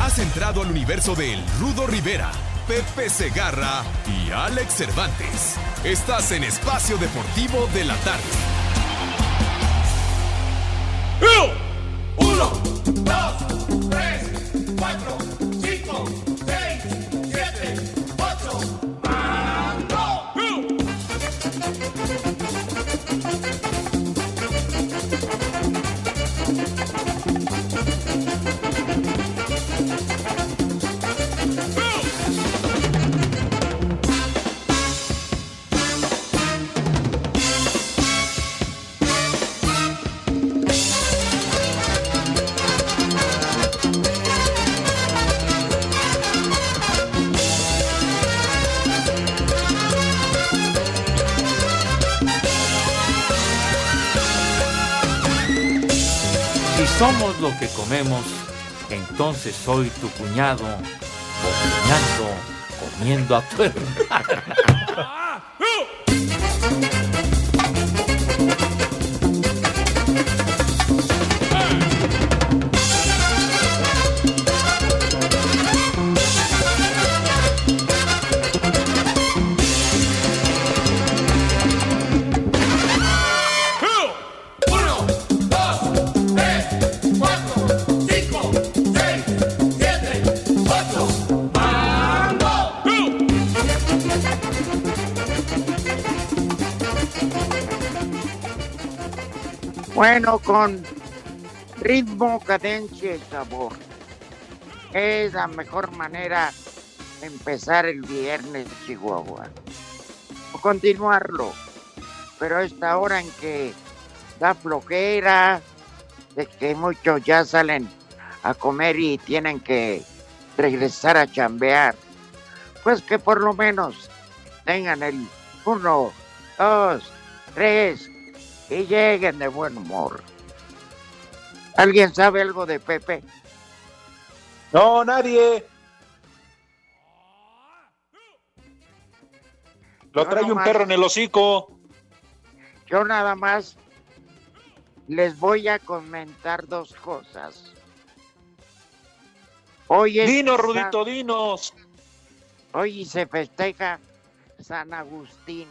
Has entrado al universo del Rudo Rivera, Pepe Segarra y Alex Cervantes. Estás en Espacio Deportivo de la Tarde. Uno, dos, tres, cuatro, lo que comemos, entonces soy tu cuñado, opinando, comiendo a tu hermana. Bueno, con ritmo, cadencia y sabor. Es la mejor manera de empezar el viernes, Chihuahua. O continuarlo. Pero esta hora en que da flojera, de que muchos ya salen a comer y tienen que regresar a chambear, pues que por lo menos tengan el uno, dos, tres y lleguen de buen humor. ¿Alguien sabe algo de Pepe? No, nadie. Lo Yo trae un perro en el hocico. Yo nada más les voy a comentar dos cosas. Hoy es Dinos, Rudito, dinos. Hoy se festeja San Agustín.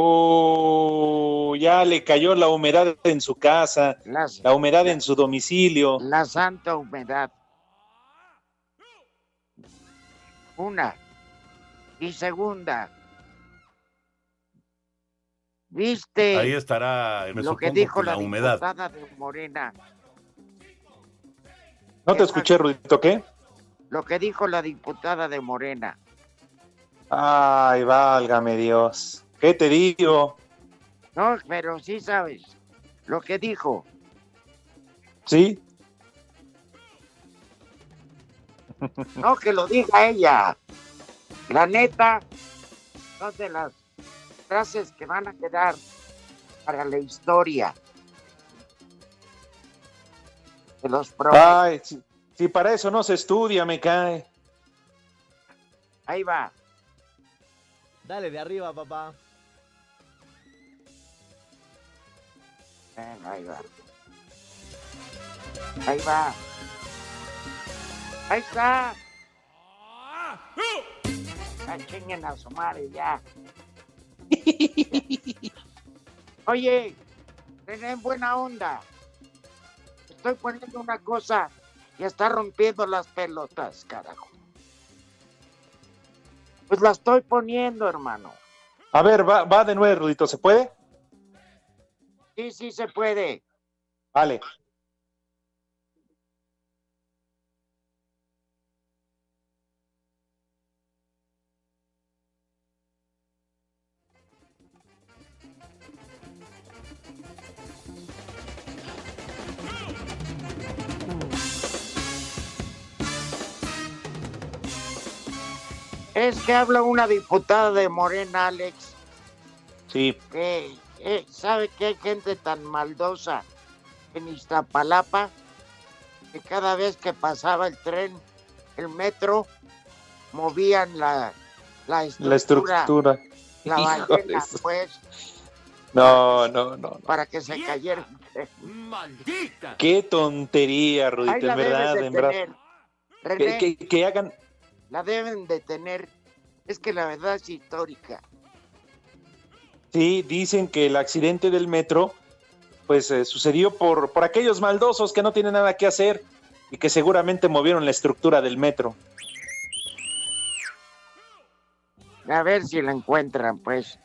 Oh, ya le cayó la humedad en su casa, la humedad en su domicilio. la santa humedad. Una. Y segunda. ¿Viste Ahí estará, me lo que dijo que la, la humedad. diputada de Morena? No te escuché, Rudito, ¿qué? Lo que dijo la diputada de Morena. Ay, válgame Dios. ¿Qué te digo? No, pero sí sabes lo que dijo. ¿Sí? No, que lo diga ella. La neta, son de las frases que van a quedar para la historia. Se los prometo. Ay, si, si para eso no se estudia, me cae. Ahí va. Dale de arriba, papá. Ahí va. Ahí va. Ahí está. Ah, chinguen a su madre ya. Oye, ten buena onda. Estoy poniendo una cosa y está rompiendo las pelotas, carajo. Pues la estoy poniendo, hermano. A ver, va, va de nuevo, Rudito, ¿se puede? Sí, sí se puede. Vale. Es que habla una diputada de Morena, Alex, Sí. que eh, sabe que hay gente tan maldosa en Iztapalapa que cada vez que pasaba el tren, el metro, movían la, la estructura, La estructura. la ballena, pues, No, no, no. no. para que se cayera. ¡Maldita! Qué tontería, Rudito, en verdad, de en verdad. que- que hagan, la deben de tener. Es que la verdad es histórica. Sí, dicen que el accidente del metro, pues eh, sucedió por, por aquellos maldosos que no tienen nada que hacer y que seguramente movieron la estructura del metro. A ver si la encuentran, pues.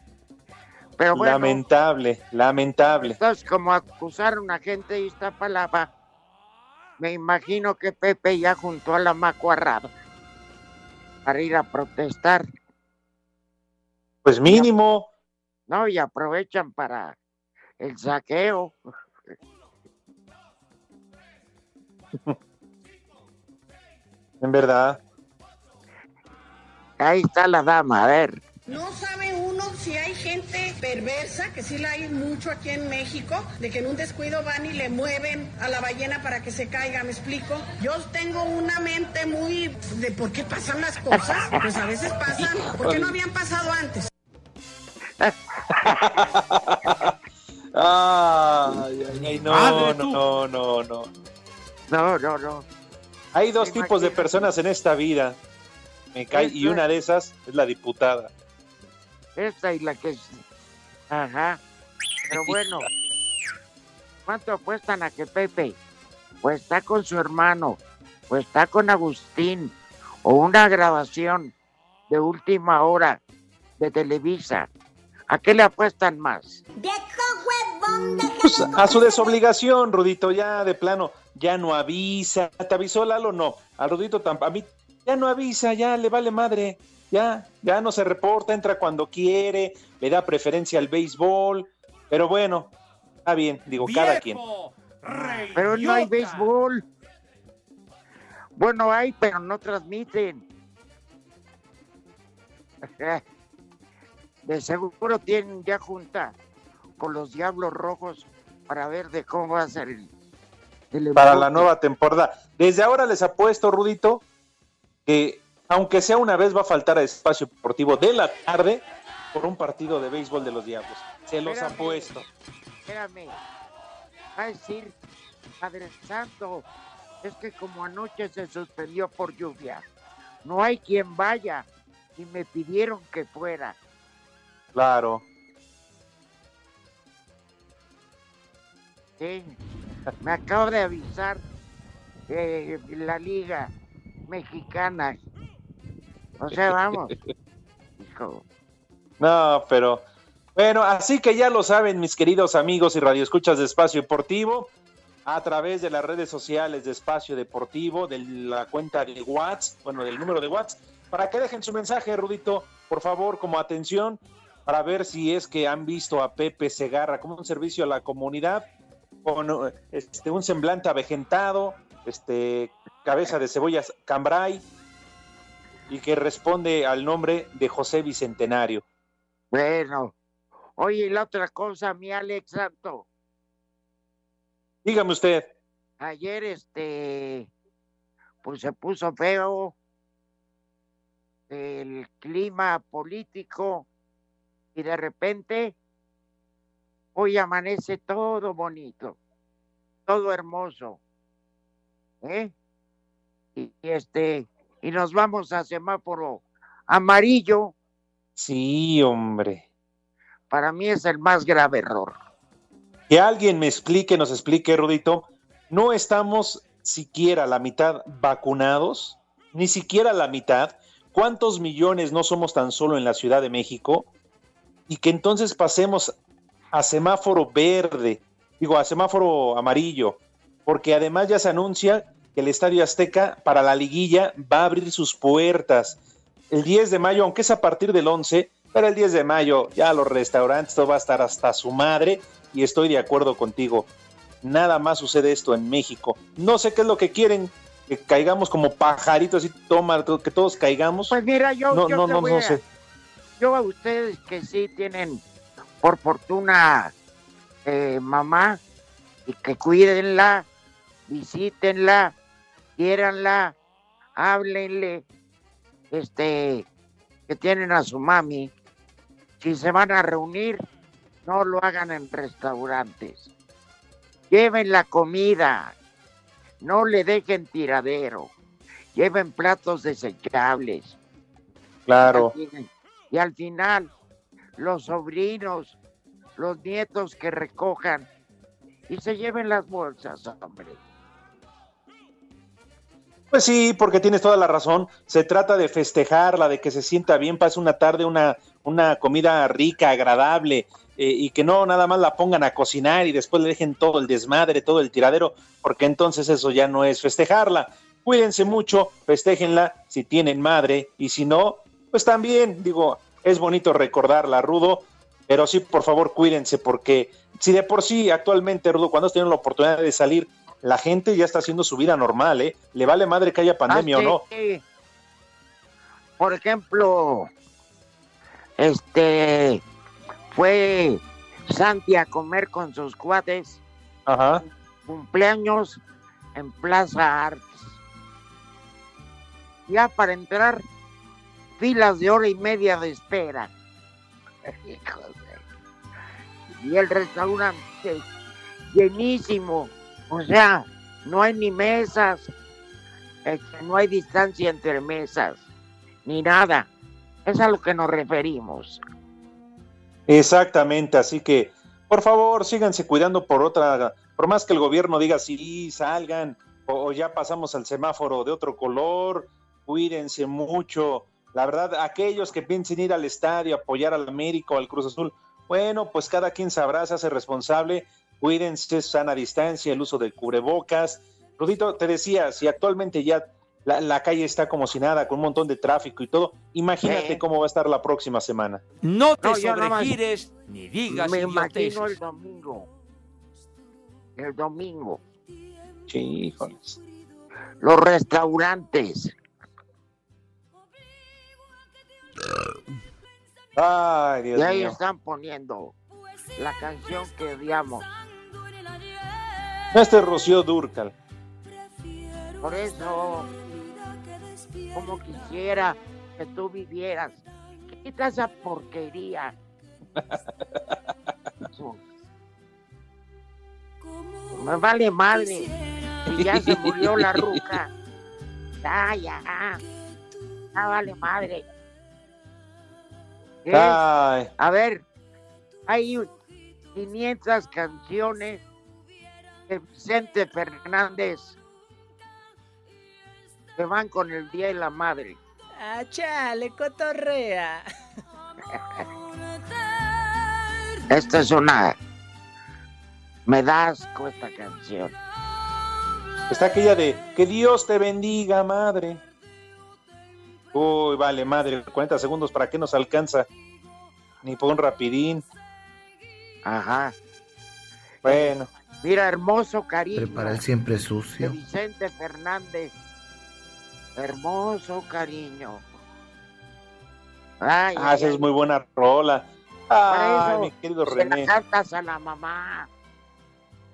Pero bueno, Lamentable, lamentable. entonces como acusaron a gente de Iztapalapa, me imagino que Pepe ya juntó a la macuarrada para ir a protestar, Pues mínimo, ¿no? Y aprovechan para el saqueo. en verdad. Ahí está la dama, a ver. No sabe uno si hay gente perversa, que sí la hay mucho aquí en México, de que en un descuido van y le mueven a la ballena para que se caiga, ¿me explico? Yo tengo una mente muy de por qué pasan las cosas, pues a veces pasan, ¿por qué no habían pasado antes? Ay, no, Madre, no, no, no, no. No, no, no. Hay dos tipos de personas en esta vida. Me cae, y una de esas es la diputada. Esta y la que es. Ajá. Pero bueno. ¿Cuánto apuestan a que Pepe? Pues está con su hermano. Pues está con Agustín. O una grabación de última hora de Televisa. ¿A qué le apuestan más? Pues, a su desobligación, Rudito, ya de plano, ya no avisa. ¿Te avisó Lalo? No. A Rudito tampoco. A mí ya no avisa, ya le vale madre. Ya, ya no se reporta, entra cuando quiere, le da preferencia al béisbol. Pero bueno, está bien, digo, cada quien. Pero no hay béisbol. Bueno, hay, pero no transmiten. De seguro tienen ya junta con los Diablos Rojos para ver de cómo va a ser el, el para la nueva temporada. Desde ahora les apuesto, Rudito, que aunque sea una vez va a faltar a espacio deportivo de la tarde por un partido de béisbol de los Diablos. Se los Espérame. apuesto. Espérame. Va a decir, Padre Santo, es que como anoche se suspendió por lluvia, no hay quien vaya y me pidieron que fuera. Claro. Sí, me acabo de avisar eh, la liga mexicana. O sea, vamos. Hijo, No, pero bueno, así que ya lo saben, mis queridos amigos y radioescuchas de Espacio Deportivo, a través de las redes sociales de Espacio Deportivo, de la cuenta de WhatsApp, bueno, del número de WhatsApp, para que dejen su mensaje, Rudito, por favor, como atención, para ver si es que han visto a Pepe Segarra como un servicio a la comunidad, con este, un semblante avejentado, este, cabeza de cebollas cambray, y que responde al nombre de José Bicentenario. Bueno, oye, la otra cosa, mi Alex Santo, Dígame usted. ayer este, pues se puso feo el clima político y de repente hoy amanece todo bonito, todo hermoso, ¿eh? Y, y, este, y nos vamos a semáforo amarillo, Sí, hombre. para mí es el más grave error. Que alguien me explique, nos explique, Rudito. No estamos siquiera la mitad vacunados, ni siquiera la mitad, ¿cuántos millones no somos tan solo en la Ciudad de México? Y que entonces pasemos a semáforo verde, digo, a semáforo amarillo, porque además ya se anuncia que el Estadio Azteca para la liguilla va a abrir sus puertas el 10 de mayo, aunque es a partir del 11, pero el 10 de mayo ya los restaurantes, todo va a estar hasta su madre y estoy de acuerdo contigo. Nada más sucede esto en México. No sé qué es lo que quieren, que caigamos como pajaritos y toma, que todos caigamos. Pues mira, yo, no, yo no, te no, voy no a- sé. Yo a ustedes que sí tienen, por fortuna, eh, mamá, y que cuídenla, visítenla, quiéranla, háblenle, este, que tienen a su mami. Si se van a reunir, no lo hagan en restaurantes. Lleven la comida, no le dejen tiradero, lleven platos desechables. Claro. Y al final, los sobrinos, los nietos que recojan y se lleven las bolsas, hombre. Pues sí, porque tienes toda la razón. Se trata de festejarla, de que se sienta bien, pase una tarde, una, una comida rica, agradable, eh, y que no nada más la pongan a cocinar y después le dejen todo el desmadre, todo el tiradero, porque entonces eso ya no es festejarla. Cuídense mucho, festéjenla si tienen madre, y si no, pues también, digo, es bonito recordarla, Rudo, pero sí, por favor, cuídense, porque si de por sí actualmente, Rudo, cuando has tenido la oportunidad de salir, la gente ya está haciendo su vida normal, ¿eh? Le vale madre que haya pandemia Ah, o sí, no. sí. Por ejemplo, este fue Santi a comer con sus cuates Ajá. cumpleaños en Plaza Arts. Ya para entrar, filas de hora y media de espera. Y el restaurante llenísimo. O sea, no hay ni mesas, este, no hay distancia entre mesas, ni nada. Es a lo que nos referimos. Exactamente, así que por favor síganse cuidando por otra, por más que el gobierno diga sí, salgan, o ya pasamos al semáforo de otro color, cuídense mucho. La verdad, aquellos que piensen ir al estadio, apoyar al América o al Cruz Azul, bueno, pues cada quien sabrá, se hace responsable, cuídense, sana distancia, el uso del cubrebocas. Rudito, te decía, si actualmente ya la, la calle está como si nada, con un montón de tráfico y todo, imagínate cómo va a estar la próxima semana. No te No, sobregires ni digas Me idioteces. imagino el domingo. El domingo. Sí, híjoles. Los restaurantes. Ay, Dios y ahí mío. están poniendo la canción que odiamos. Este es Rocío Durcal. Por eso, como quisiera que tú vivieras. Quita esa porquería. Me vale madre. Si ya se murió la ruca. Ya, ya. Ya vale madre. A ver, hay 500 canciones de Vicente Fernández que van con el Día de la Madre. Ah, chale, cotorrea. Esta es una... Me da asco esta canción. está aquella de que Dios te bendiga, madre. Uy, vale, madre, 40 segundos, ¿para qué nos alcanza? Ni por un rapidín. Ajá. Bueno, Mira, hermoso cariño. Prepara el siempre de sucio. Vicente Fernández. Hermoso cariño. Ay, ah, ay, esa es muy buena rola. Ay, mi querido se la René. cantas a la mamá.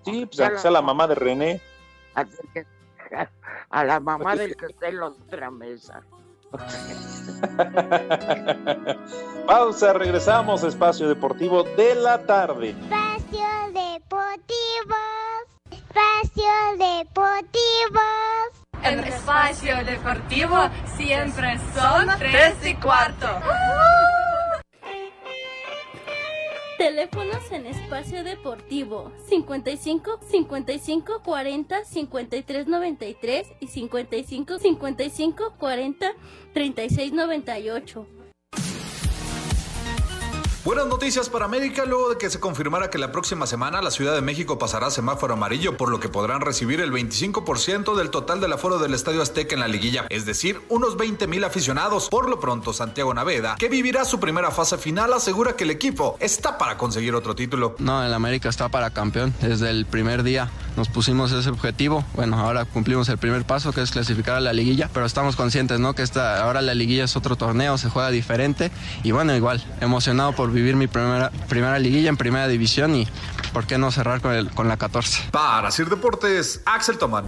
Sí, pues aunque la- la mamá de René. A la mamá del que está en la otra mesa. Pausa, regresamos Espacio Deportivo de la tarde. Espacio Deportivo. Espacio Deportivo. En espacio deportivo siempre son tres y cuarto. Teléfonos en espacio deportivo 55 55 40 53 93 y 55 55 40 36 98. Buenas noticias para América luego de que se confirmara que la próxima semana la Ciudad de México pasará a semáforo amarillo, por lo que podrán recibir el 25% del total del aforo del Estadio Azteca en la liguilla, es decir, unos 20 mil aficionados. Por lo pronto, Santiago Naveda, que vivirá su primera fase final, asegura que el equipo está para conseguir otro título. No, el América está para campeón. Desde el primer día nos pusimos ese objetivo. Bueno, ahora cumplimos el primer paso, que es clasificar a la liguilla, pero estamos conscientes, ¿no? Que esta, ahora la liguilla es otro torneo, se juega diferente y bueno, igual, emocionado por vivir mi primera, primera liguilla en primera división y por qué no cerrar con, el, con la 14. Para Sir Deportes, Axel Tomán.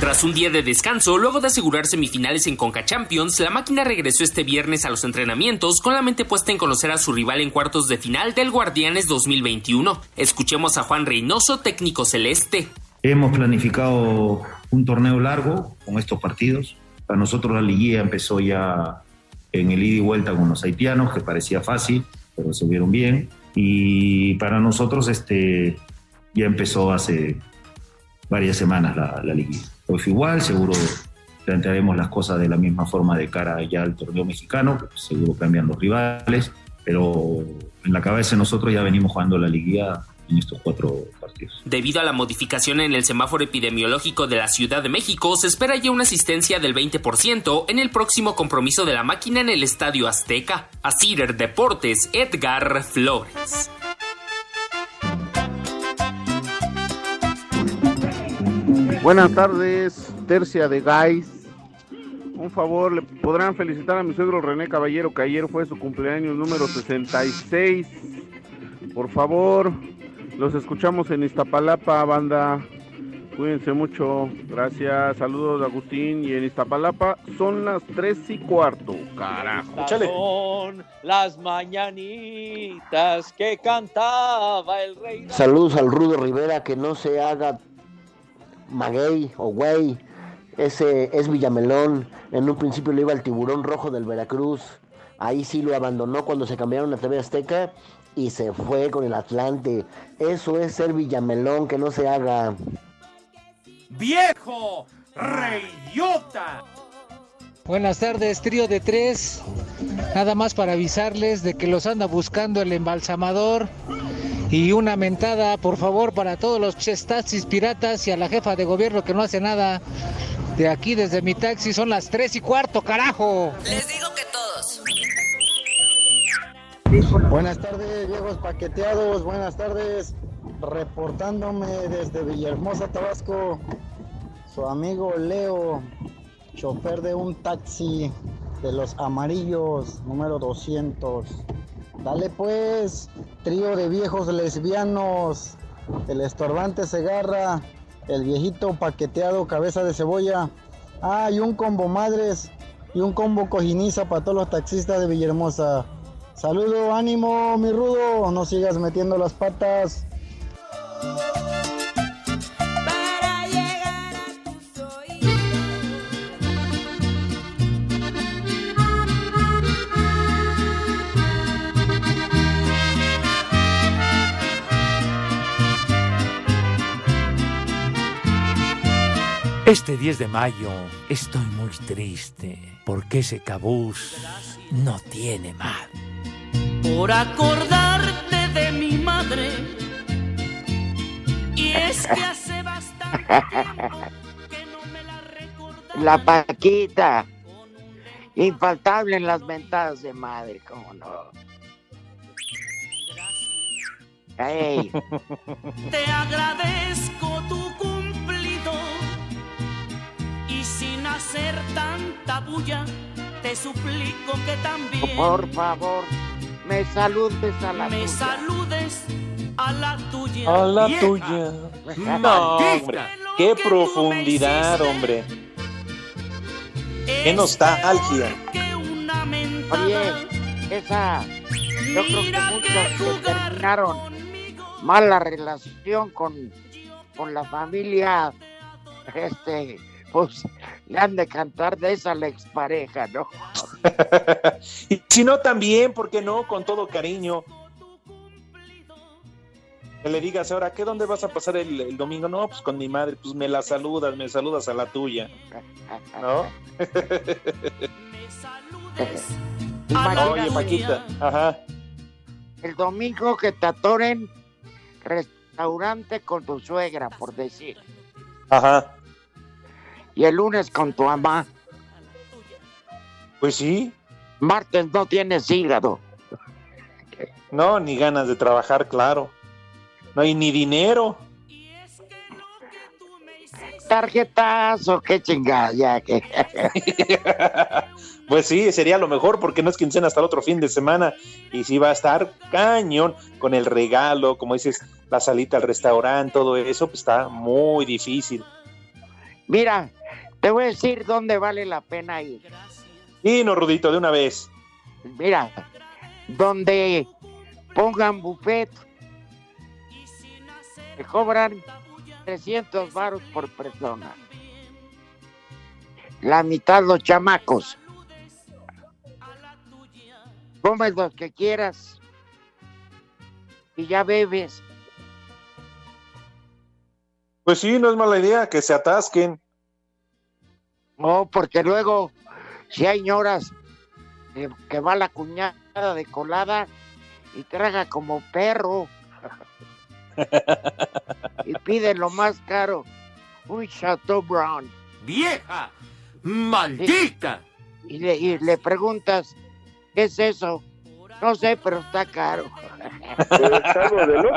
Tras un día de descanso, luego de asegurar semifinales en Conca Champions, la máquina regresó este viernes a los entrenamientos con la mente puesta en conocer a su rival en cuartos de final del Guardianes 2021. Escuchemos a Juan Reynoso, técnico celeste. Hemos planificado un torneo largo con estos partidos. Para nosotros la liguilla empezó ya en el ida y vuelta con los haitianos, que parecía fácil, pero se vieron bien. Y para nosotros este, ya empezó hace varias semanas la, la liguilla. Fue igual, seguro plantearemos las cosas de la misma forma de cara ya al torneo mexicano, pues seguro cambian los rivales, pero en la cabeza nosotros ya venimos jugando la liguilla en estos cuatro partidos. Debido a la modificación en el semáforo epidemiológico de la Ciudad de México, se espera ya una asistencia del 20% en el próximo compromiso de la máquina en el Estadio Azteca. A Cider Deportes, Edgar Flores. Buenas tardes, tercia de Guys. Un favor, le podrán felicitar a mi suegro René Caballero, que ayer fue su cumpleaños número 66. Por favor, los escuchamos en Iztapalapa, banda. Cuídense mucho. Gracias. Saludos, Agustín. Y en Iztapalapa son las 3 y cuarto. Carajo. Son las mañanitas que cantaba el rey. Saludos al Rudo Rivera, que no se haga maguey o güey. Ese es Villamelón. En un principio le iba al tiburón rojo del Veracruz. Ahí sí lo abandonó cuando se cambiaron a TV Azteca y se fue con el Atlante. Eso es ser Villamelón, que no se haga. ¡Viejo! ¡Reyota! Buenas tardes, trío de tres. Nada más para avisarles de que los anda buscando el embalsamador. Y una mentada, por favor, para todos los chestasis piratas y a la jefa de gobierno que no hace nada. De aquí desde mi taxi son las tres y cuarto, carajo. Les digo que todos. Buenas tardes, viejos paqueteados. Buenas tardes. Reportándome desde Villahermosa, Tabasco. Su amigo Leo, chofer de un taxi de los amarillos, número 200. Dale pues, trío de viejos lesbianos. El estorbante Segarra, el viejito paqueteado cabeza de cebolla. Ah, y un combo madres y un combo cojiniza para todos los taxistas de Villahermosa. Saludo, ánimo, mi rudo, no sigas metiendo las patas. Este 10 de mayo estoy muy triste porque ese cabús no tiene madre. Por acordarte de mi madre. Y es que hace bastante La Paquita. Infaltable en las mentadas de madre, cómo no. Ey, Te agradezco tu hacer tanta bulla te suplico que también por favor, me saludes a la me tuya. saludes a la tuya. A la Vieja. tuya. No, hombre. Qué profundidad, hombre. Qué nostalgia. Oye, esa. Yo creo que muchos que terminaron mala relación con, con la familia. Este, pues le han de cantar de esa a la expareja, ¿no? Y si no, también, ¿por qué no? Con todo cariño. Que le digas ahora, ¿qué dónde vas a pasar el, el domingo? No, pues con mi madre, pues me la saludas, me saludas a la tuya. ¿No? Oye, Paquita, ajá. El domingo que te atoren restaurante con tu suegra, por decir. Ajá. Y el lunes con tu mamá. Pues sí. Martes no tienes hígado. No, ni ganas de trabajar, claro. No hay ni dinero. Tarjetazo, qué chingada, ya que. Pues sí, sería lo mejor porque no es quincena hasta el otro fin de semana y sí va a estar cañón con el regalo, como dices, la salita al restaurante, todo eso, pues está muy difícil. Mira, te voy a decir dónde vale la pena ir. Y no, Rudito, de una vez. Mira, donde pongan buffet, te cobran 300 baros por persona. La mitad los chamacos. Comes lo que quieras y ya bebes. Pues sí, no es mala idea que se atasquen. No, porque luego, si hay ñoras eh, que va la cuñada de colada y traga como perro y pide lo más caro, un Chateau Brown. ¡Vieja! ¡Maldita! Y le, y le preguntas, ¿qué es eso? No sé, pero está caro.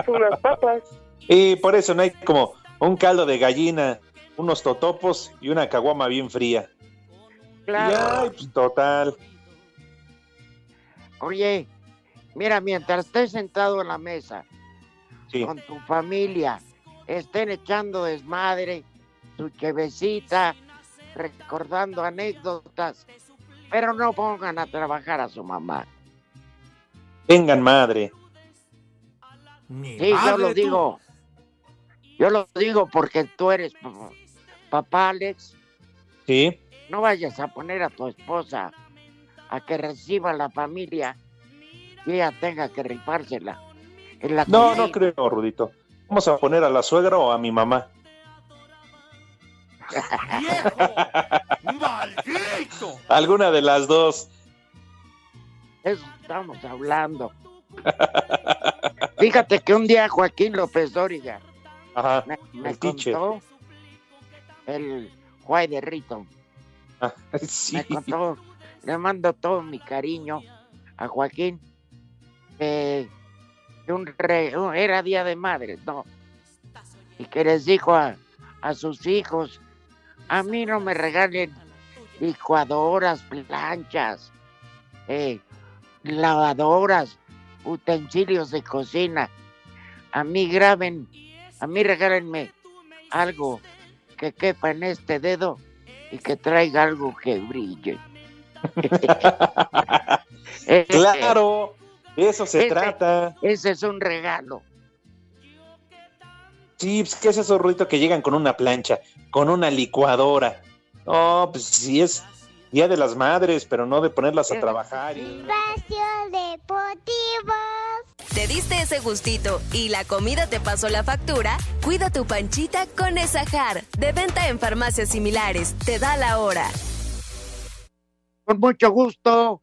unas papas. Y por eso no hay como un caldo de gallina, unos totopos y una caguama bien fría. Claro. Y, ay, pues, total. Oye, mira, mientras estés sentado en la mesa Sí. con tu familia, estén echando desmadre, su chevecita, recordando anécdotas, pero no pongan a trabajar a su mamá. Tengan madre. Sí, yo lo tú. digo. Yo lo digo porque tú eres papá, Alex. Sí. No vayas a poner a tu esposa a que reciba la familia y ella tenga que rifársela. En la No, comida. no creo, Rudito. Vamos a poner a la suegra o a mi mamá. ¡Maldito! Alguna de las dos. Eso estamos hablando. Fíjate que un día Joaquín López Dóriga Ajá. me, me contó el Juay de Rito. Ah, sí. Me contó, le mando todo mi cariño a Joaquín. eh, que un re- un- era Día de Madres, ¿no? Y que les dijo a, a sus hijos, a mí no me regalen licuadoras, planchas, eh, lavadoras, utensilios de cocina. A mí graben, a mí regálenme algo que quepa en este dedo y que traiga algo que brille. Claro, de eso se Ese- trata. Ese es un regalo. Sí, pues, ¿qué es eso, Rudito? Que llegan con una plancha, con una licuadora. No, pues sí es Día de las Madres, pero no de ponerlas a trabajar. y- Espacio Deportivo. ¿Te diste ese gustito y la comida te pasó la factura? Cuida tu panchita con Esajar. De venta en farmacias similares. Te da la hora. Con mucho gusto.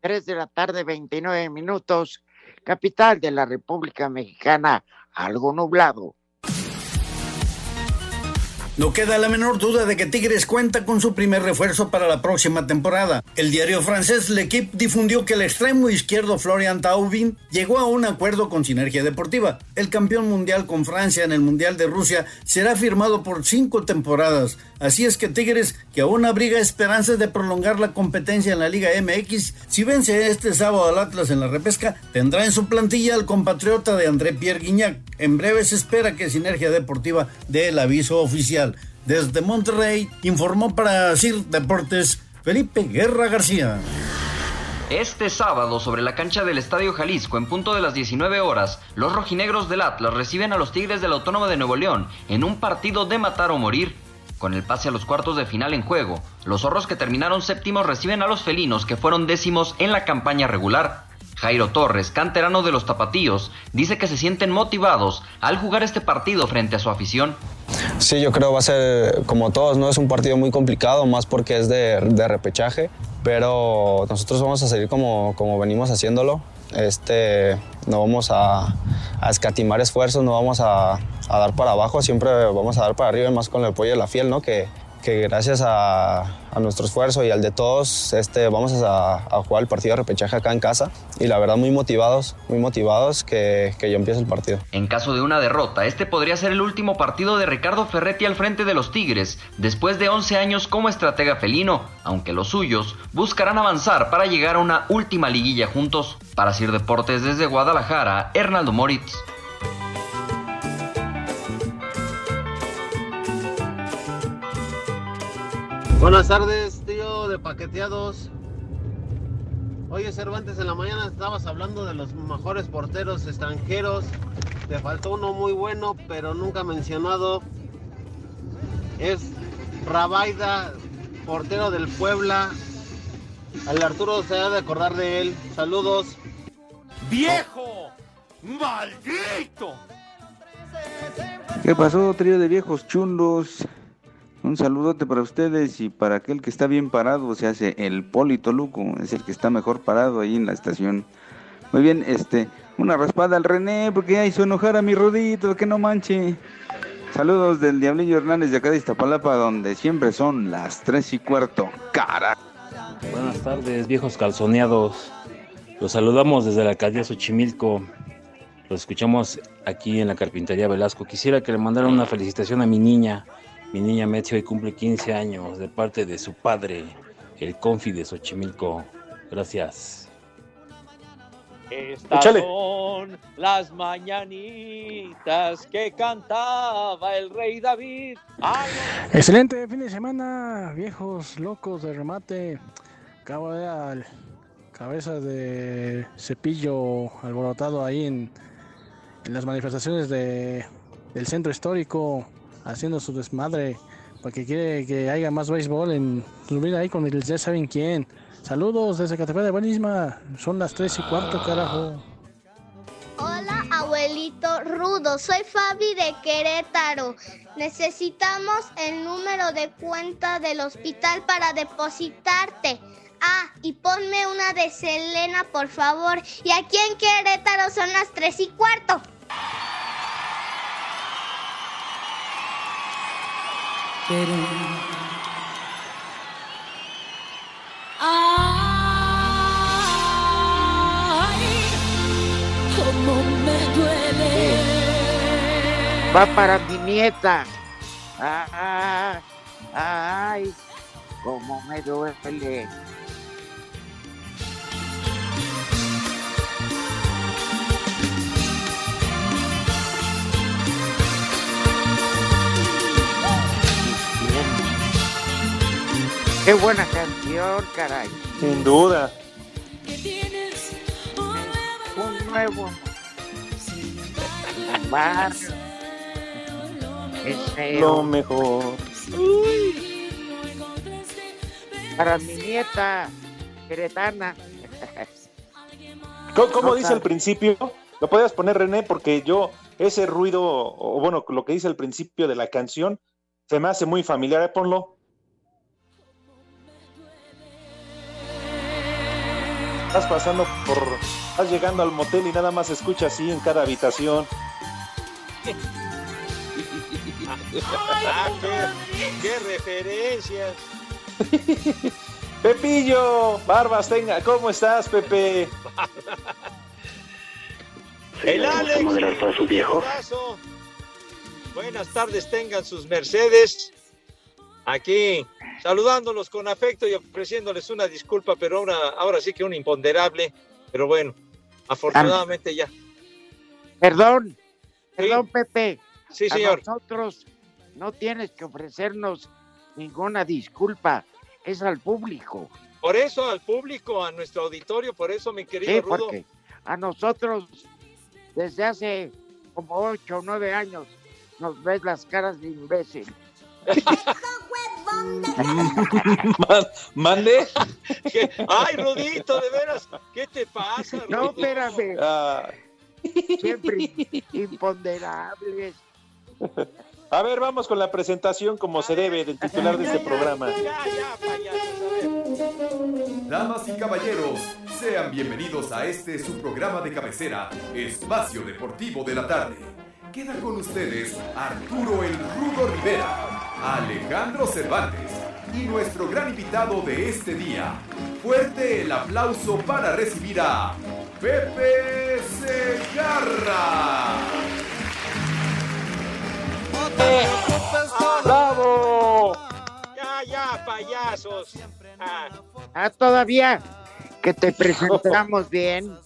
3 de la tarde, 29 minutos. Capital de la República Mexicana. Algo nublado. No queda la menor duda de que Tigres cuenta con su primer refuerzo para la próxima temporada. El diario francés L'Equipe difundió que el extremo izquierdo Florian Taubin llegó a un acuerdo con Sinergia Deportiva. El campeón mundial con Francia en el Mundial de Rusia será firmado por cinco temporadas. Así es que Tigres, que aún abriga esperanzas de prolongar la competencia en la Liga MX, si vence este sábado al Atlas en la repesca, tendrá en su plantilla al compatriota de André Pierre Guignac. En breve se espera que Sinergia Deportiva dé el aviso oficial. Desde Monterrey informó para CIR Deportes Felipe Guerra García. Este sábado, sobre la cancha del Estadio Jalisco, en punto de las 19 horas, los rojinegros del Atlas reciben a los Tigres del Autónomo de Nuevo León en un partido de matar o morir. Con el pase a los cuartos de final en juego, los zorros que terminaron séptimos reciben a los felinos que fueron décimos en la campaña regular. Jairo Torres, canterano de los Tapatíos, dice que se sienten motivados al jugar este partido frente a su afición. Sí, yo creo va a ser como todos, ¿no? Es un partido muy complicado, más porque es de, de repechaje, pero nosotros vamos a seguir como, como venimos haciéndolo. Este, no vamos a, escatimar esfuerzos, no vamos a, a, dar para abajo, siempre vamos a dar para arriba, más con el apoyo de la fiel, ¿no? Que, que gracias a, nuestro esfuerzo y al de todos este, vamos a, a, jugar el partido de repechaje acá en casa y la verdad muy motivados, muy motivados que, que ya empiece el partido. En caso de una derrota, este podría ser el último partido de Ricardo Ferretti al frente de los Tigres, después de 11 años como estratega felino, aunque los suyos buscarán avanzar para llegar a una última liguilla juntos. Para Sir Deportes desde Guadalajara, Hernaldo Moritz. Buenas tardes, tío de paqueteados. Oye, Cervantes, en la mañana estabas hablando de los mejores porteros extranjeros. Te faltó uno muy bueno, pero nunca mencionado. Es Rabaida, portero del Puebla. Al Arturo se ha de acordar de él. Saludos. ¡Viejo! ¡Maldito! ¿Qué pasó, trío de viejos chundos? Un saludote para ustedes y para aquel que está bien parado, se hace el Polito Luco, es el que está mejor parado ahí en la estación. Muy bien, este, una raspada al René, porque ya hizo enojar a mi rodito, que no manche. Saludos del Diablillo Hernández de acá de Iztapalapa, donde siempre son las tres y cuarto. ¡Cara! Buenas tardes, viejos calzoneados. Los saludamos desde la alcaldía Xochimilco. Los escuchamos aquí en la carpintería Velasco. Quisiera que le mandaran una felicitación a mi niña. Mi niña Metzi hoy cumple 15 años de parte de su padre, el Confi de Xochimilco. Gracias. Estas Échale. son las mañanitas que cantaba el rey David. Ay, Excelente fin de semana, viejos locos de remate. Acabo de ver al cabeza de cepillo alborotado ahí en, en las manifestaciones de, del centro histórico, haciendo su desmadre, porque quiere que haya más béisbol en subir ahí con el ya saben quién. Saludos desde Catepec de Buenísima, son las 3 y cuarto, carajo. Hola, abuelito rudo. Soy Fabi de Querétaro. Necesitamos el número de cuenta del hospital para depositarte. Ah, y ponme una de Selena, por favor. Y aquí en Querétaro son las tres y cuarto. Ay. Va para mi nieta. Ah, ay, cómo me duele. Qué buena canción, caray. Sin duda. Un nuevo feo. Lo mejor. Para mi nieta queretana. ¿Cómo, cómo No dice sabe. al principio? ¿Lo podías poner, René? Porque yo, ese ruido, o bueno, lo que dice al principio de la canción, se me hace muy familiar. Ponlo. Estás pasando por. Estás llegando al motel y nada más escucha así en cada habitación. Ah, qué, qué referencias. Pepillo, Barbas, tenga, ¿cómo estás, Pepe? El Alex. su viejo? Buenas tardes, tengan sus mercedes. Aquí, saludándolos con afecto y ofreciéndoles una disculpa, pero ahora, ahora sí que un imponderable. Pero bueno, afortunadamente ya. Perdón, perdón, Pepe. Sí, A señor. nosotros no tienes que ofrecernos ninguna disculpa. Es al público. Por eso al público, a nuestro auditorio, por eso, mi querido Sí, Rudo. porque a nosotros desde hace como ocho o nueve años nos ves las caras de imbécil. Man- ¿Mande? ¿Qué? Ay, Rudito, de veras, ¿qué te pasa? No, Rudito? espérame. Ah, Siempre imponderables. a ver, vamos con la presentación como se debe del titular de este programa. Damas y caballeros, sean bienvenidos a este su programa de cabecera, Espacio Deportivo de la Tarde. Queda con ustedes Arturo el Rudo Rivera, Alejandro Cervantes y nuestro gran invitado de este día. Fuerte el aplauso para recibir a Pepe Segarra. ¡Bravo! Ya, ya, payasos. Ah, Ah, todavía que te presentamos bien.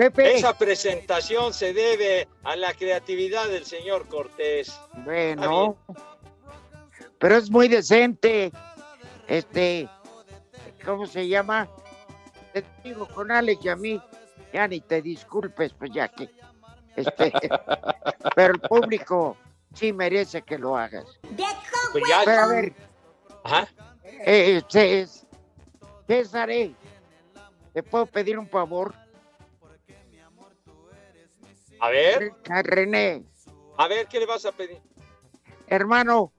Pepe, esa presentación se debe a la creatividad del señor Cortés. bueno, pero es muy decente. Este, ¿cómo se llama? Te digo con Alex y a mí, ya ni te disculpes, pues ya que. Este, pero el público sí merece que lo hagas. Pues ya- Pero a ver, Ajá. eh, Cés- César, eh, ¿te puedo pedir un favor? A ver, A René, a ver, ¿qué le vas a pedir? hermano,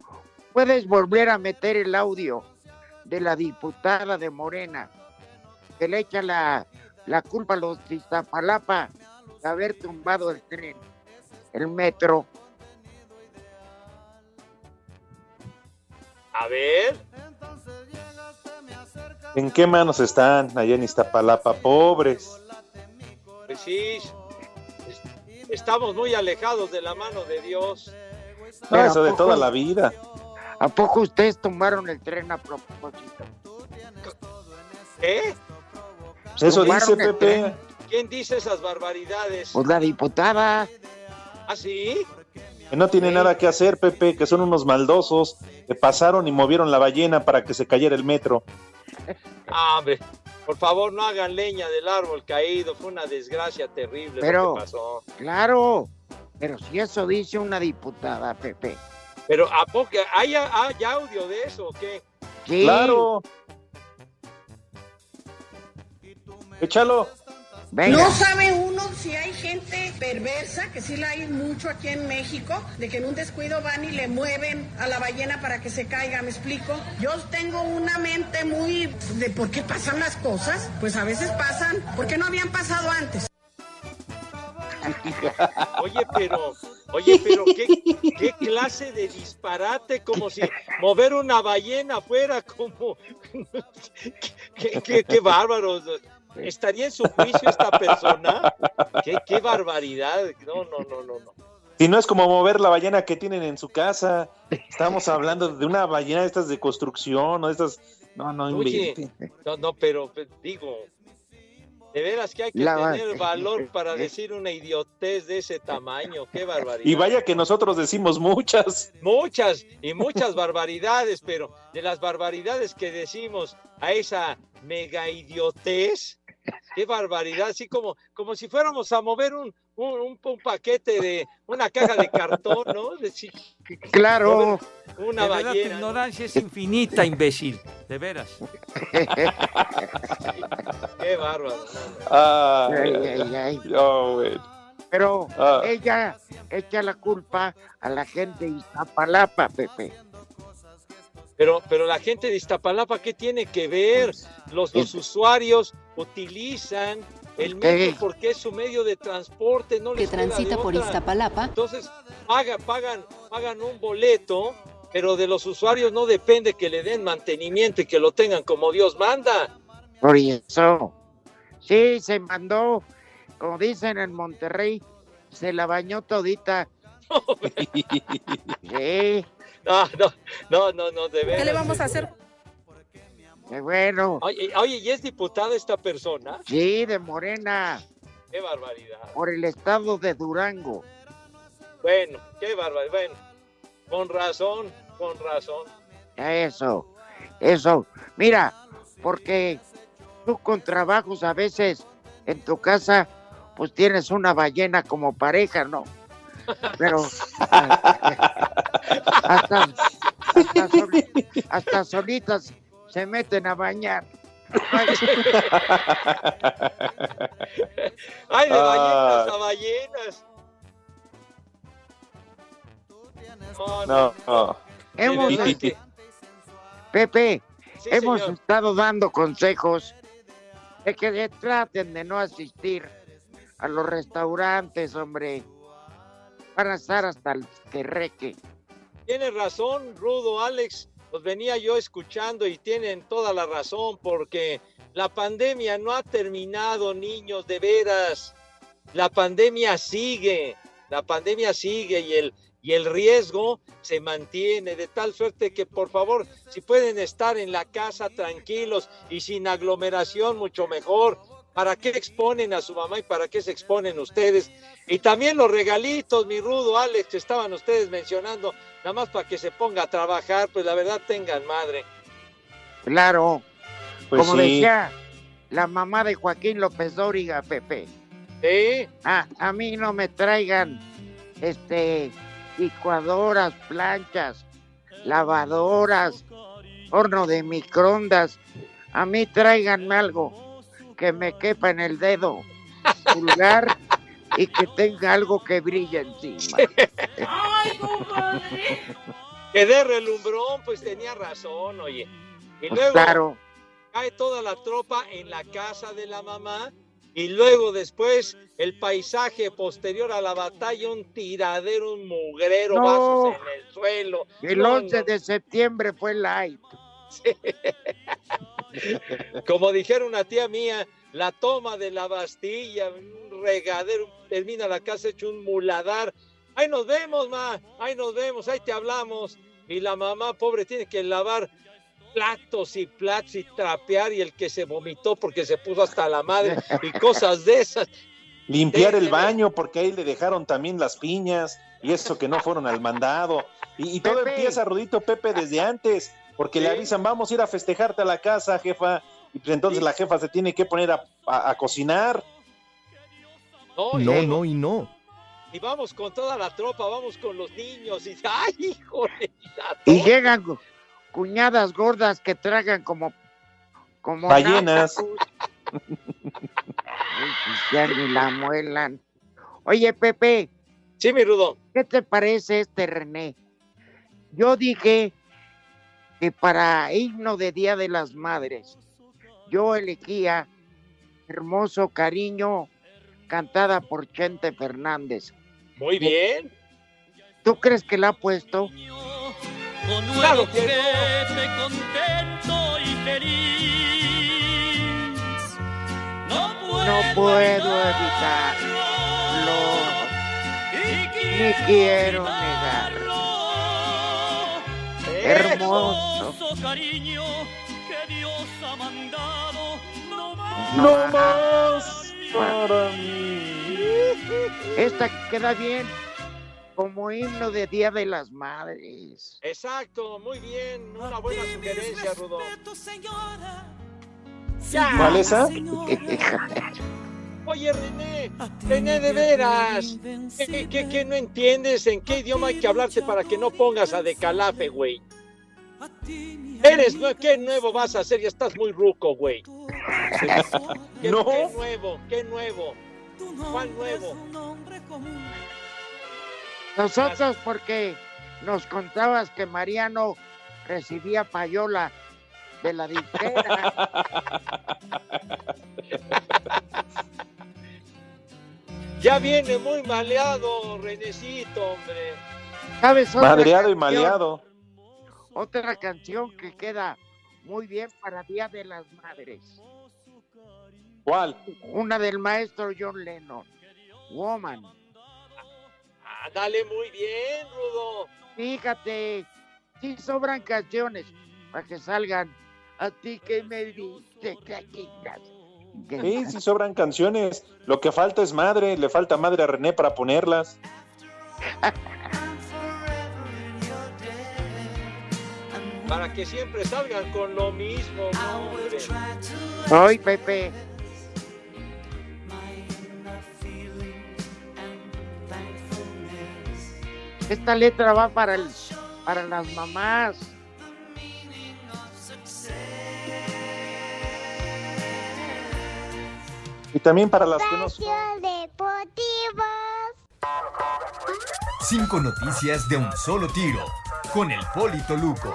¿puedes volver a meter el audio de la diputada de Morena que le echa la, la culpa a los de Iztapalapa de haber tumbado el tren, el metro? A ver. ¿En qué manos están allá en Iztapalapa? Pobres. Pues sí, estamos muy alejados de la mano de Dios. No, eso de toda la vida. ¿A poco ustedes tomaron el tren a propósito? ¿Eh? Eso dice Pepe. tren. ¿Quién dice esas barbaridades? Pues la diputada. ¿Ah, sí? Que no tiene nada que hacer, Pepe, que son unos maldosos que pasaron y movieron la ballena para que se cayera el metro. Ah, hombre, por favor, no hagan leña del árbol caído. Fue una desgracia terrible Pero- lo que pasó. Claro, pero si eso dice una diputada, Pepe. Pero ¿a poco hay, hay audio de eso o qué? Sí. Claro. Échalo. Venga. No sabe uno si hay gente perversa, que sí la hay mucho aquí en México, de que en un descuido van y le mueven a la ballena para que se caiga, ¿me explico? Yo tengo una mente muy de por qué pasan las cosas, pues a veces pasan, porque no habían pasado antes. Oye, pero, oye, pero ¿qué, qué clase de disparate, como si mover una ballena fuera como... qué, qué- qué bárbaro. ¿Estaría en su juicio esta persona? ¿Qué, qué barbaridad. No, no, no, no, no. Si no es como mover la ballena que tienen en su casa. Estamos hablando de una ballena de estas de construcción o de estas. No, no Oye, no, no, pero pues, digo, de veras que hay que La- tener valor para decir una idiotez de ese tamaño. Qué barbaridad. Y vaya que nosotros decimos muchas. Muchas y muchas barbaridades, pero de las barbaridades que decimos a esa mega idiotez, qué barbaridad, así como, como si fuéramos a mover un, un, un- un paquete de una caja de cartón, ¿no? Decir, Claro. una de verdad, tu ballena. ignorancia es infinita, imbécil. De veras. Qué bárbaro. Ay, ay, ay. Oh. Pero Ah. ella echa la culpa a la gente de Iztapalapa, Pepe. Pero, pero la gente de Iztapalapa, ¿qué tiene que ver? Los, los usuarios utilizan el metro porque es su medio de transporte, no que les de transita por otra. Iztapalapa. Entonces, pagan, pagan, pagan un boleto, pero de los usuarios no depende que le den mantenimiento y que lo tengan como Dios manda. Por eso. Sí, se mandó, como dicen en Monterrey, se la bañó todita. sí, No, no, no, no, no, de veras. ¿Qué le vamos a hacer? qué bueno. Oye, oye, ¿y es diputada esta persona? Sí, de Morena, Qué barbaridad. por el estado de Durango. Bueno, qué barbaridad. Bueno, con razón, con razón. Eso, eso. Mira, porque tú con trabajos a veces en tu casa, pues tienes una ballena como pareja, ¿no? Pero hasta, hasta, soli- hasta solitas se meten a bañar. Ay, de ballenas Ah. a ballenas. No, No, no. Hemos, este, Pepe, Sí, hemos señor. estado dando consejos de que se traten de no asistir a los restaurantes, hombre. Van hasta el que reque. Tienes razón, Rudo, Alex. Los venía yo escuchando y tienen toda la razón porque la pandemia no ha terminado, niños, de veras. La pandemia sigue, la pandemia sigue y el, y el riesgo se mantiene de tal suerte que por favor, si pueden estar en la casa tranquilos y sin aglomeración, mucho mejor. ¿Para qué exponen a su mamá y para qué se exponen ustedes? Y también los regalitos, mi rudo Alex, que estaban ustedes mencionando, nada más para que se ponga a trabajar, pues la verdad tengan madre. Claro, Pues como sí. decía la mamá de Joaquín López Dóriga, Pepe. Sí. A, a mí no me traigan este licuadoras, planchas, lavadoras, horno de microondas. A mí tráiganme algo que me quepa en el dedo pulgar y que tenga algo que brille encima. Que de relumbrón, pues tenía razón, oye. Y Pues luego claro. cae toda la tropa en la casa de la mamá y luego después el paisaje posterior a la batalla, un tiradero, un mugrero, No. vasos en el suelo. El No, 11 no. de septiembre fue light. Como dijera una tía mía, la toma de la Bastilla, un regadero, termina la casa hecho un muladar. Ahí nos vemos, ma, ahí nos vemos, ahí te hablamos. Y la mamá pobre tiene que lavar platos y platos y trapear y el que se vomitó porque se puso hasta la madre y cosas de esas. Limpiar el baño porque ahí le dejaron también las piñas y eso que no fueron al mandado. Y, y todo Pepe. empieza, Rudito Pepe, desde antes, porque le avisan, vamos a ir a festejarte a la casa, jefa. Y pues entonces la jefa se tiene que poner a, a- a cocinar. No, No, y- no y no. Y vamos con toda la tropa, vamos con los niños. Y ¡ay, híjole! Y llegan cu- cuñadas gordas que tragan como como Ballenas. pues ya ni la muelan. Oye, Pepe. Sí, mi Rudo. ¿Qué te parece este René? Yo dije que para himno de Día de las Madres, yo elegía Hermoso Cariño, cantada por Chente Fernández. Muy bien. ¿Tú crees que la ha puesto? Con Claro que no. contento y feliz. No puedo, No puedo evitarlo, ni quiero negarlo. Hermoso. Cariño que Dios ha mandado. No No más para mí. Esta queda bien como himno de Día de las Madres. Exacto, muy bien. Una buena sugerencia, Rudo. ¿Cuál esa? Oye, René, René, de veras. ¿Qué, qué, qué no entiendes? ¿En qué idioma hay que hablarte para que no pongas a decalafe, güey? Eres, nue- ¿qué nuevo vas a hacer? Ya estás muy ruco, güey. ¿Qué, No. ¿Qué nuevo? ¿Qué nuevo? ¿Cuál nuevo? Nosotros porque nos contabas que Mariano recibía payola de la disquera. Ya viene muy maleado, Renecito, hombre. ¿Sabes Madreado y maleado. Otra canción que queda muy bien para Día de las Madres. ¿Cuál? Una del maestro John Lennon. Woman. Ah, dale muy bien, Rudo. Fíjate, sí sobran canciones para que salgan. A ti que me dice que quieras. Sí, sí sobran canciones. Lo que falta es madre. Le falta madre a René para ponerlas. Para que siempre salgan con lo mismo, hombre. Hoy, Pepe. Esta letra va para el para las mamás. Y también para las que no Deportivo. Cinco noticias de un solo tiro. Con el Polito Luco.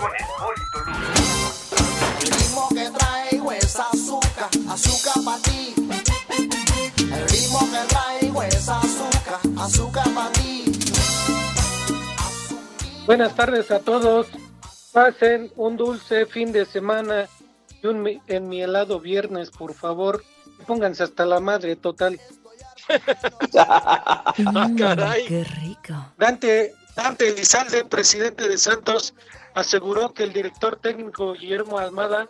El ritmo que traigo es azúcar, azúcar para ti. El ritmo que traigo es azúcar, azúcar para ti. Buenas tardes a todos. Pasen un dulce fin de semana y un mi- enmielado viernes, por favor. Pónganse hasta la madre total. Ah, caray. Qué rico. Dante, Dante Elizalde, presidente de Santos, aseguró que el director técnico Guillermo Almada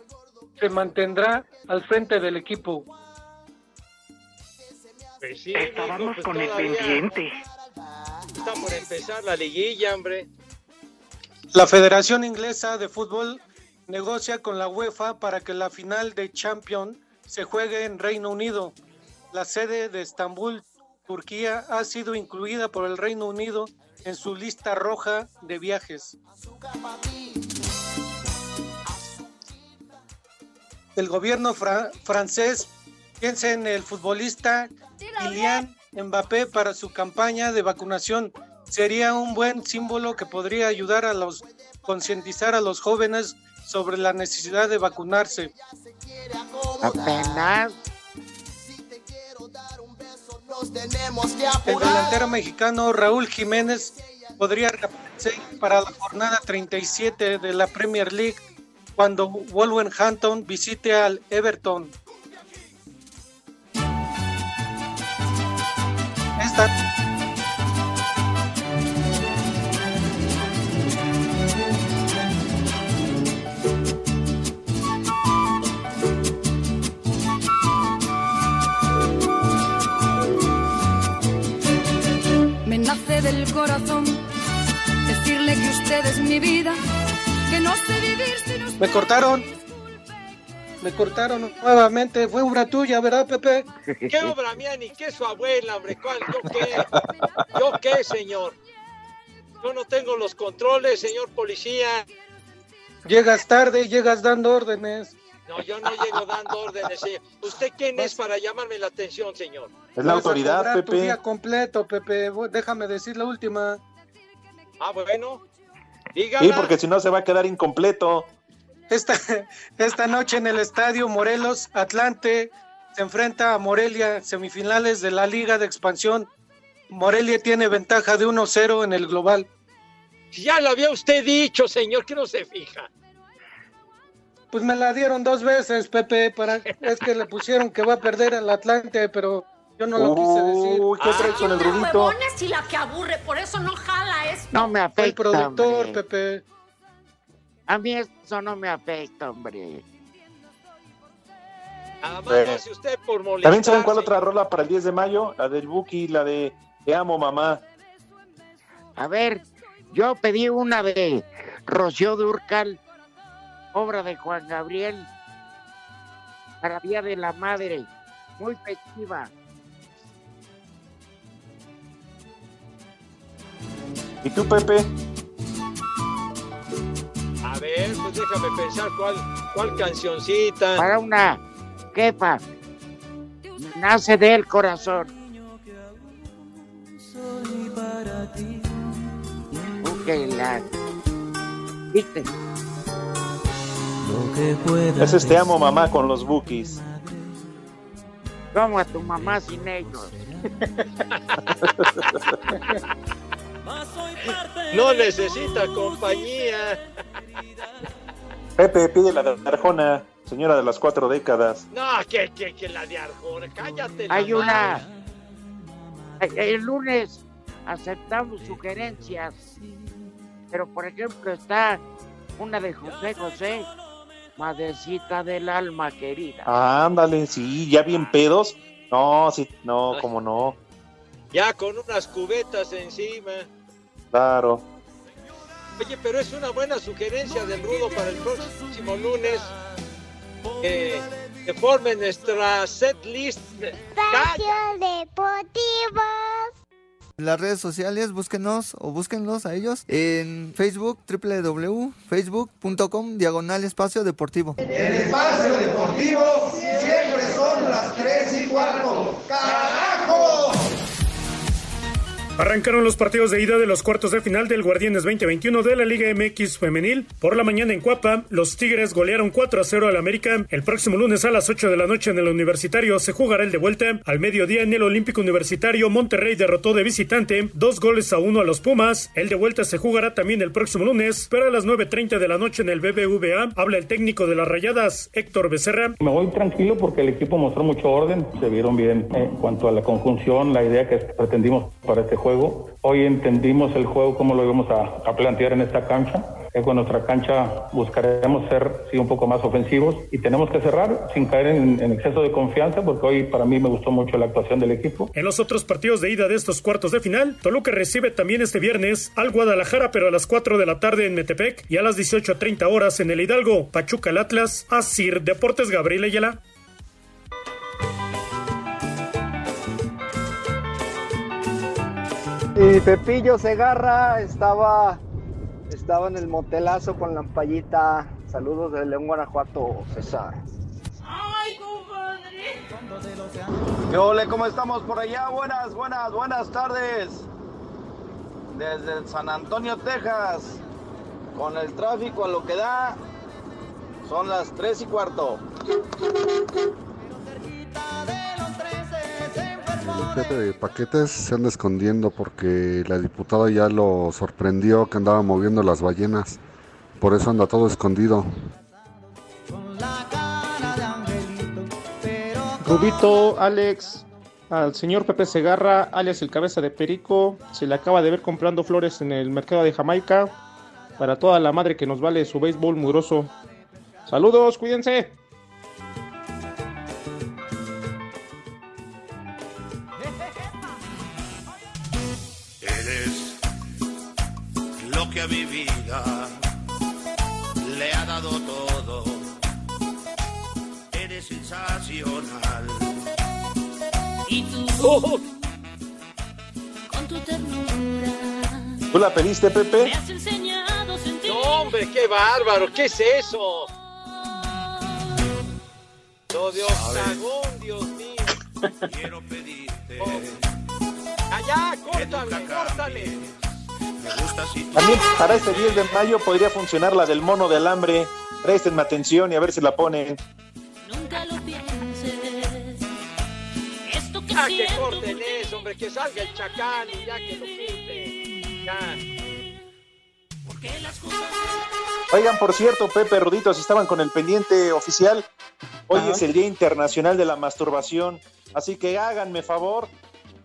se mantendrá al frente del equipo. Pues sí, Estábamos con el pendiente. Está por empezar la liguilla, hombre. La Federación Inglesa de Fútbol negocia con la UEFA para que la final de Champions se juegue en Reino Unido. La sede de Estambul, Turquía, ha sido incluida por el Reino Unido en su lista roja de viajes. El gobierno fra- francés piensa en el futbolista Kylian Mbappé para su campaña de vacunación. Sería un buen símbolo que podría ayudar a los concientizar a los jóvenes sobre la necesidad de vacunarse. Apenas. El delantero mexicano Raúl Jiménez podría reaparecer para la jornada 37 de la Premier League cuando Wolverhampton visite al Everton. Esta Del corazón decirle que usted es mi vida, que no sé vivir sin usted. me cortaron. Me cortaron nuevamente. Fue obra tuya, ¿verdad, Pepe? ¿Qué obra mía ni qué su abuela, hombre? ¿Cuál? ¿Yo qué? ¿Yo qué, señor? Yo no tengo los controles, señor policía. Llegas tarde, llegas dando órdenes. No, yo no llego dando órdenes, señor. ¿Usted quién es para llamarme la atención, señor? Es la autoridad, cobrar tu Pepe. día completo, Pepe. Déjame decir la última. Ah, bueno. Dígala. Sí, porque si no se va a quedar incompleto. Esta, esta noche en el estadio Morelos Atlante se enfrenta a Morelia, semifinales de la Liga de Expansión. Morelia tiene ventaja de 1-0 en el global. Ya lo había usted dicho, señor, que no se fija. Pues me la dieron dos veces, Pepe, para es que le pusieron que va a perder al Atlante, pero yo no lo quise decir. Uy, ¿qué traes con el es y la que aburre, por eso no jala esto. No me afecta. el productor, hombre. Pepe. A mí eso no me afecta, hombre. Hace usted por molestar. ¿También saben cuál otra rola para el 10 de mayo? La del Buki, la de Te amo, mamá. A ver, yo pedí una de Rocío Durcal, obra de Juan Gabriel, para Día de la Madre, muy festiva. ¿Y tú, Pepe? A ver, pues déjame pensar cuál, cuál cancioncita. Para una quepa, nace del corazón. Ok, la... ¿Viste? Ese es Te amo, mamá con los Bookies. Como a tu mamá sin ellos. No necesita compañía. Pepe, pide la de Arjona, señora de las cuatro décadas. No, que, que, que la de Arjona. Cállate. la Hay una... El lunes aceptamos sugerencias, pero por ejemplo está una de José José, Madrecita del alma querida. Ándale, sí, ya bien pedos. No, sí, no, como no. Ya con unas cubetas encima. Claro. Oye, pero es una buena sugerencia del Rudo para el próximo lunes. Que, que formen nuestra set list. Espacio Deportivo. Las redes sociales, búsquenos o búsquenlos a ellos en Facebook, www.facebook.com, diagonal espacio deportivo. El espacio deportivo siempre son las 3 y cuarto. ¡Carajo! Arrancaron los partidos de ida de los cuartos de final del Guardianes 2021 de la Liga MX Femenil. Por la mañana en Cuapa, los Tigres golearon 4 a 0 al América. El próximo lunes a las 8 de la noche en el Universitario se jugará el de vuelta. Al mediodía en el Olímpico Universitario, Monterrey derrotó de visitante dos goles a uno a los Pumas. El de vuelta se jugará también el próximo lunes, pero a las 9.30 de la noche en el BBVA habla el técnico de las Rayadas, Héctor Becerra. Me voy tranquilo porque el equipo mostró mucho orden, se vieron bien en cuanto a la conjunción, la idea que pretendimos para este juego. Hoy entendimos el juego, cómo lo íbamos a, plantear en esta cancha. Con nuestra cancha buscaremos ser sí, un poco más ofensivos y tenemos que cerrar sin caer en, en exceso de confianza porque hoy para mí me gustó mucho la actuación del equipo. En los otros partidos de ida de estos cuartos de final, Toluca recibe también este viernes al Guadalajara, pero a las 4 de la tarde en Metepec y a las 18.30 horas en el Hidalgo, Pachuca el Atlas, Asir Deportes Gabriel Ayala. Y Pepillo Segarra estaba, estaba en el motelazo con la ampallita. Saludos de León, Guanajuato, César. ¡Ay, compadre! ¿Qué ole? ¿Cómo estamos por allá? Buenas, buenas, buenas tardes. Desde San Antonio, Texas. Con el tráfico a lo que da. Son las 3 y cuarto. El jefe de paquetes se anda escondiendo porque la diputada ya lo sorprendió que andaba moviendo las ballenas. Por eso anda todo escondido. Rubito, Alex, al señor Pepe Segarra, alias el cabeza de Perico, se le acaba de ver comprando flores en el mercado de Jamaica para toda la madre que nos vale su béisbol mugroso. Saludos, cuídense. Con tu ternura, ¿Tú la pediste, Pepe? me has enseñado a sentir. No, hombre, qué bárbaro, ¿qué es eso? No, de octagón, Dios mío. Quiero pedirte. Allá, córtale, córtale. Me gusta si tú También para este 10 de mayo podría funcionar la del mono de alambre. Préstenme atención y a ver si la ponen. Ya que siento corten eso, hombre, que salga el chacán y ya que lo quiten. Ya. porque las cosas Oigan, por cierto, Pepe Ruditos estaban con el pendiente oficial. Hoy Ajá. es el Día Internacional de la Masturbación. Así que háganme favor,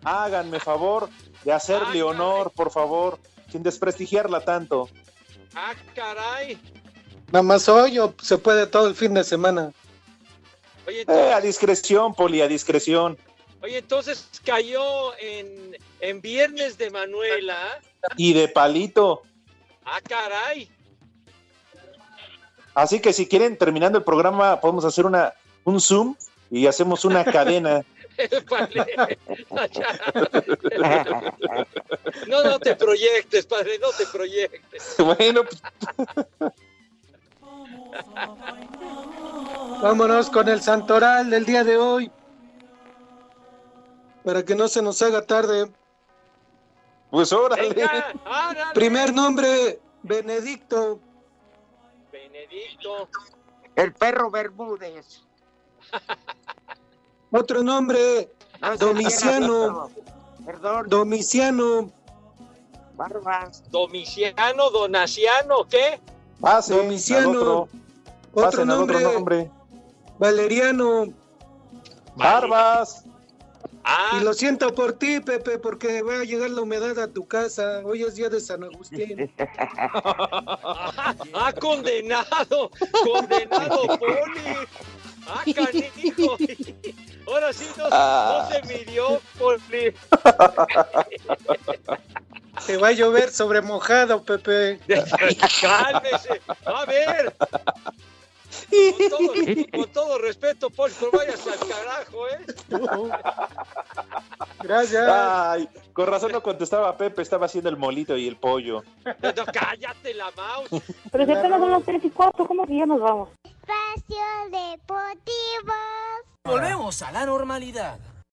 háganme favor de hacerle honor, por favor, sin desprestigiarla tanto. Ah, caray. Nada más hoy o se puede todo el fin de semana. Oye, Eh, a discreción, Poli, a discreción. Oye, entonces cayó en, en Viernes de Manuela. Y de palito. Ah, caray. Así que si quieren, terminando el programa, podemos hacer una, un Zoom y hacemos una cadena. No, no te proyectes, padre, no te proyectes. bueno, pues, Vámonos con el santoral del día de hoy. Para que no se nos haga tarde. pues órale. Venga. Primer nombre, Benedicto. Benedicto. El perro Bermúdez. Otro nombre, No Domiciano. Perdón, Domiciano. Barbas. Domiciano, Donaciano, ¿qué? Pasen Domiciano. otro. Otro Pasen al otro nombre, nombre. Valeriano. Barbas. Ah, Y lo siento por ti, Pepe, porque va a llegar la humedad a tu casa. Hoy es día de San Agustín. ah, condenado, condenado, Poli. Ah, canijo. Ahora sí no, Ah. no se midió, Poli. Te va a llover sobre mojado, Pepe. Cálmese. A ver. Con todo, con todo respeto, pero vayas al carajo, ¿eh? Gracias. Ay, con razón no contestaba Pepe, estaba haciendo el molito y el pollo. No, cállate la mouse. Pero si apenas son las 3 y 4, ¿cómo que ya nos vamos? Espacio Deportivo. Volvemos a la normalidad.